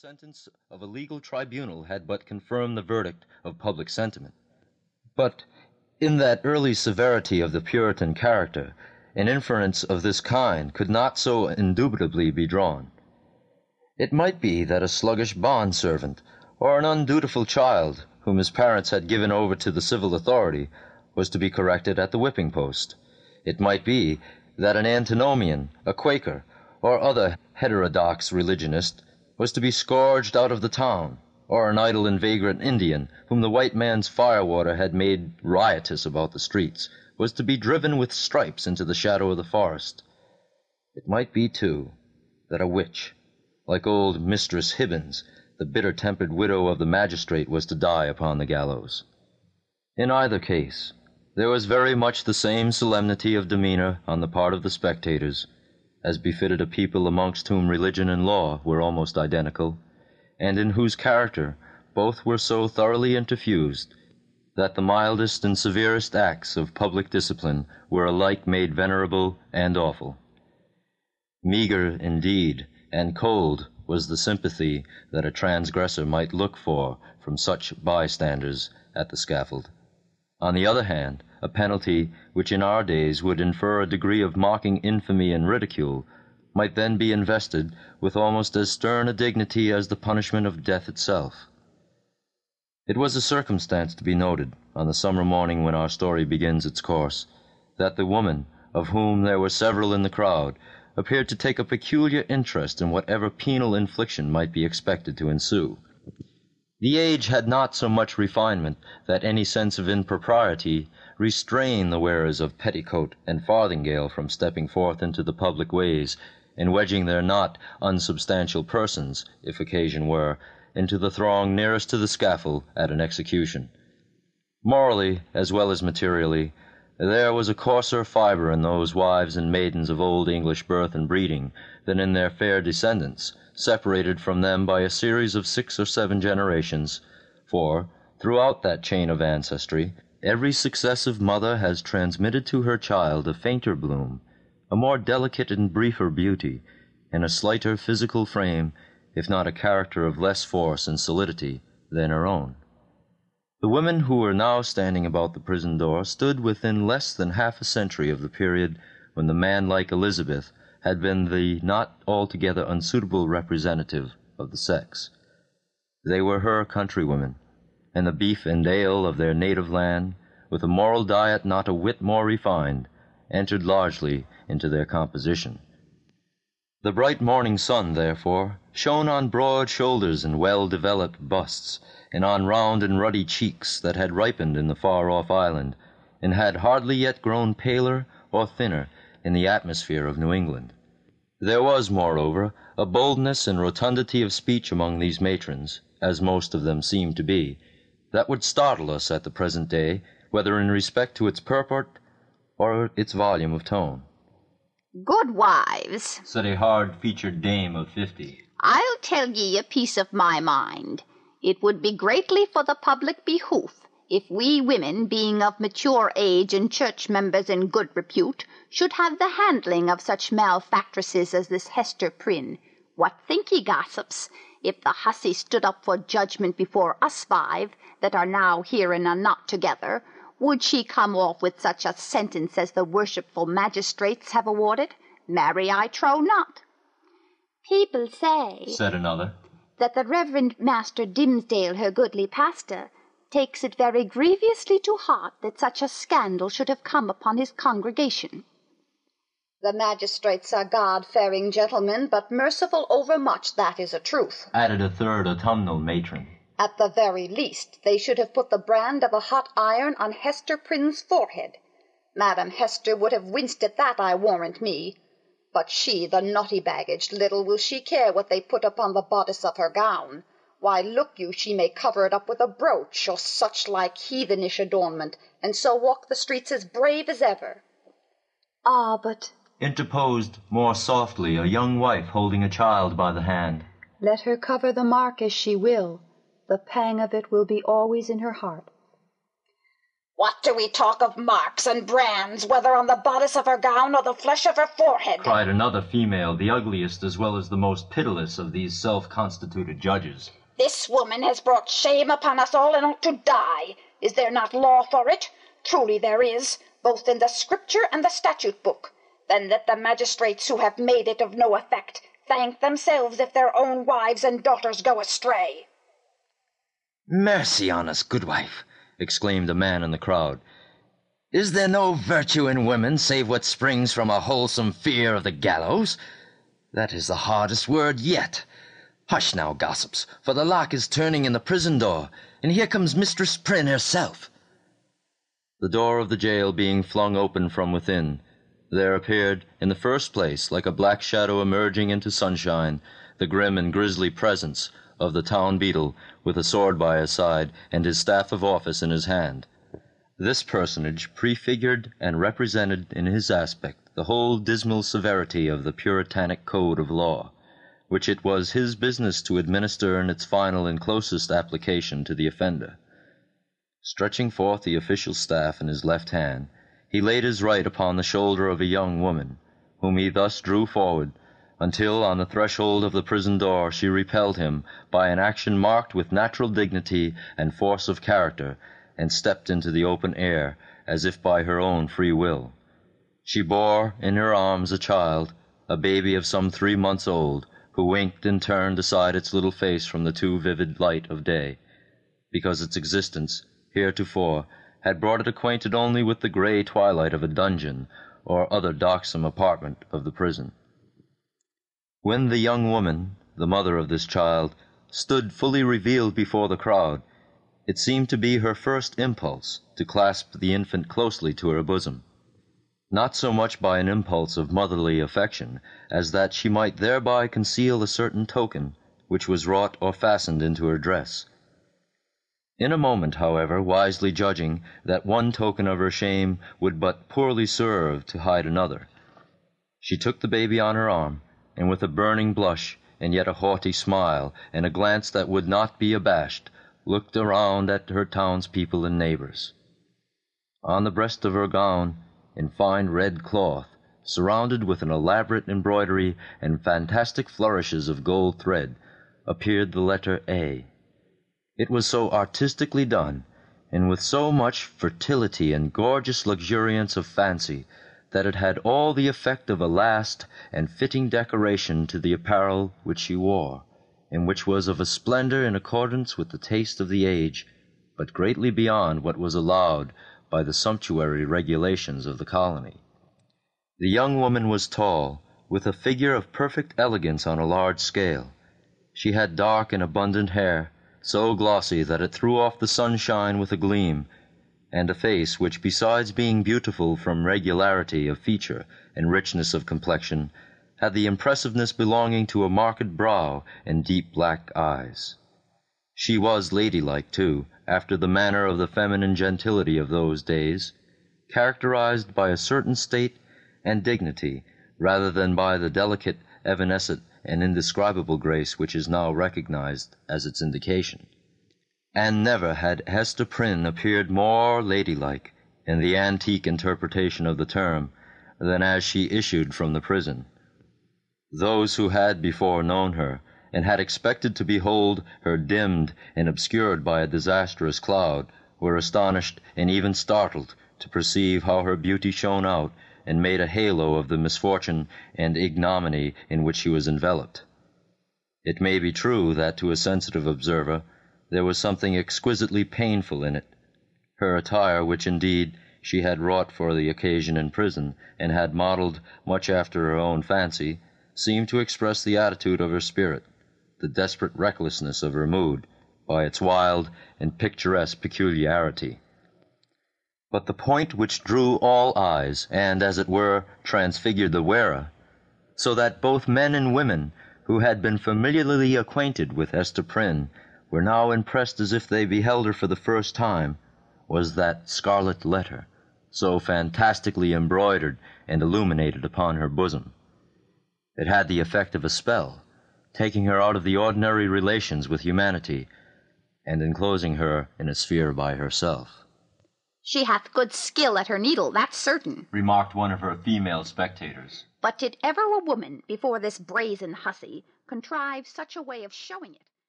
sentence of a legal tribunal had but confirmed the verdict of public sentiment. But in that early severity of the Puritan character, an inference of this kind could not so indubitably be drawn. It might be that a sluggish bond servant, or an undutiful child, whom his parents had given over to the civil authority, was to be corrected at the whipping post. It might be that an antinomian, a Quaker, or other heterodox religionist, was to be scourged out of the town, or an idle and vagrant Indian, whom the white man's firewater had made riotous about the streets, was to be driven with stripes into the shadow of the forest. It might be, too, that a witch, like old Mistress Hibbins, the bitter-tempered widow of the magistrate, was to die upon the gallows. In either case, there was very much the same solemnity of demeanor on the part of the spectators, as befitted a people amongst whom religion and law were almost identical, and in whose character both were so thoroughly interfused that the mildest and severest acts of public discipline were alike made venerable and awful. Meagre, indeed, and cold was the sympathy that a transgressor might look for from such bystanders at the scaffold. On the other hand, a penalty which in our days would infer a degree of mocking infamy and ridicule, might then be invested with almost as stern a dignity as the punishment of death itself. It was a circumstance to be noted, on the summer morning when our story begins its course, that the woman, of whom there were several in the crowd, appeared to take a peculiar interest in whatever penal infliction might be expected to ensue. The age had not so much refinement that any sense of impropriety restrain the wearers of petticoat and farthingale from stepping forth into the public ways, and wedging their not unsubstantial persons, if occasion were, into the throng nearest to the scaffold at an execution. Morally, as well as materially, there was a coarser fibre in those wives and maidens of old English birth and breeding than in their fair descendants, separated from them by a series of six or seven generations, for, throughout that chain of ancestry, Every successive mother has transmitted to her child a fainter bloom, a more delicate and briefer beauty, and a slighter physical frame, if not a character of less force and solidity, than her own. The women who were now standing about the prison door stood within less than half a century of the period when the man-like Elizabeth had been the not altogether unsuitable representative of the sex. They were her countrywomen and the beef and ale of their native land, with a moral diet not a whit more refined, entered largely into their composition. The bright morning sun, therefore, shone on broad shoulders and well-developed busts, and on round and ruddy cheeks that had ripened in the far-off island, and had hardly yet grown paler or thinner in the atmosphere of New England. There was, moreover, a boldness and rotundity of speech among these matrons, as most of them seemed to be, that would startle us at the present day, whether in respect to its purport or its volume of tone. Good wives, said a hard-featured dame of fifty, I'll tell ye a piece of my mind. It would be greatly for the public behoof if we women, being of mature age and church members in good repute, should have the handling of such malefactresses as this Hester Prynne. What think ye, gossips? If the hussy stood up for judgment before us five that are now here in a knot together, would she come off with such a sentence as the worshipful magistrates have awarded? Marry, I trow not. People say, said another, that the Reverend Master Dimmesdale, her goodly pastor, takes it very grievously to heart that such a scandal should have come upon his congregation. The magistrates are God-fearing gentlemen, but merciful overmuch, that is a truth, added a third autumnal matron. At the very least, they should have put the brand of a hot iron on Hester Prynne's forehead. Madam Hester would have winced at that, I warrant me. But she, the naughty baggage, little will she care what they put upon the bodice of her gown. Why, look you, she may cover it up with a brooch, or such like heathenish adornment, and so walk the streets as brave as ever. Ah, but interposed more softly a young wife holding a child by the hand. Let her cover the mark as she will, the pang of it will be always in her heart. What do we talk of marks and brands, whether on the bodice of her gown or the flesh of her forehead? cried another female, the ugliest as well as the most pitiless of these self-constituted judges. This woman has brought shame upon us all and ought to die. Is there not law for it? Truly there is, both in the scripture and the statute book. Then let the magistrates who have made it of no effect thank themselves if their own wives and daughters go astray. Mercy on us, goodwife, exclaimed a man in the crowd. Is there no virtue in women save what springs from a wholesome fear of the gallows? That is the hardest word yet. Hush now, gossips, for the lock is turning in the prison door, and here comes Mistress Prynne herself. The door of the jail being flung open from within, there appeared, in the first place, like a black shadow emerging into sunshine, the grim and grisly presence of the town beadle, with a sword by his side and his staff of office in his hand. This personage prefigured and represented in his aspect the whole dismal severity of the Puritanic code of law, which it was his business to administer in its final and closest application to the offender. Stretching forth the official staff in his left hand, he laid his right upon the shoulder of a young woman, whom he thus drew forward, until on the threshold of the prison door she repelled him by an action marked with natural dignity and force of character, and stepped into the open air as if by her own free will. She bore in her arms a child, a baby of some three months old, who winked and turned aside its little face from the too vivid light of day, because its existence, heretofore, had brought it acquainted only with the gray twilight of a dungeon or other darksome apartment of the prison. When the young woman, the mother of this child, stood fully revealed before the crowd, it seemed to be her first impulse to clasp the infant closely to her bosom, not so much by an impulse of motherly affection as that she might thereby conceal a certain token which was wrought or fastened into her dress. In a moment, however, wisely judging that one token of her shame would but poorly serve to hide another, she took the baby on her arm, and with a burning blush, and yet a haughty smile, and a glance that would not be abashed, looked around at her townspeople and neighbors. On the breast of her gown, in fine red cloth, surrounded with an elaborate embroidery and fantastic flourishes of gold thread, appeared the letter A. It was so artistically done, and with so much fertility and gorgeous luxuriance of fancy, that it had all the effect of a last and fitting decoration to the apparel which she wore, and which was of a splendor in accordance with the taste of the age, but greatly beyond what was allowed by the sumptuary regulations of the colony. The young woman was tall, with a figure of perfect elegance on a large scale. She had dark and abundant hair, so glossy that it threw off the sunshine with a gleam, and a face which, besides being beautiful from regularity of feature and richness of complexion, had the impressiveness belonging to a marked brow and deep black eyes. She was ladylike, too, after the manner of the feminine gentility of those days, characterized by a certain state and dignity rather than by the delicate, evanescent, and indescribable grace which is now recognized as its indication. And never had Hester Prynne appeared more ladylike, in the antique interpretation of the term, than as she issued from the prison. Those who had before known her, and had expected to behold her dimmed and obscured by a disastrous cloud, were astonished and even startled to perceive how her beauty shone out and made a halo of the misfortune and ignominy in which she was enveloped. It may be true that to a sensitive observer there was something exquisitely painful in it. Her attire, which indeed she had wrought for the occasion in prison, and had modeled much after her own fancy, seemed to express the attitude of her spirit, the desperate recklessness of her mood, by its wild and picturesque peculiarity. But the point which drew all eyes, and, as it were, transfigured the wearer, so that both men and women who had been familiarly acquainted with Hester Prynne were now impressed as if they beheld her for the first time, was that scarlet letter, so fantastically embroidered and illuminated upon her bosom. It had the effect of a spell, taking her out of the ordinary relations with humanity, and enclosing her in a sphere by herself. She hath good skill at her needle, that's certain. remarked one of her female spectators. But did ever a woman, before this brazen hussy, contrive such a way of showing it?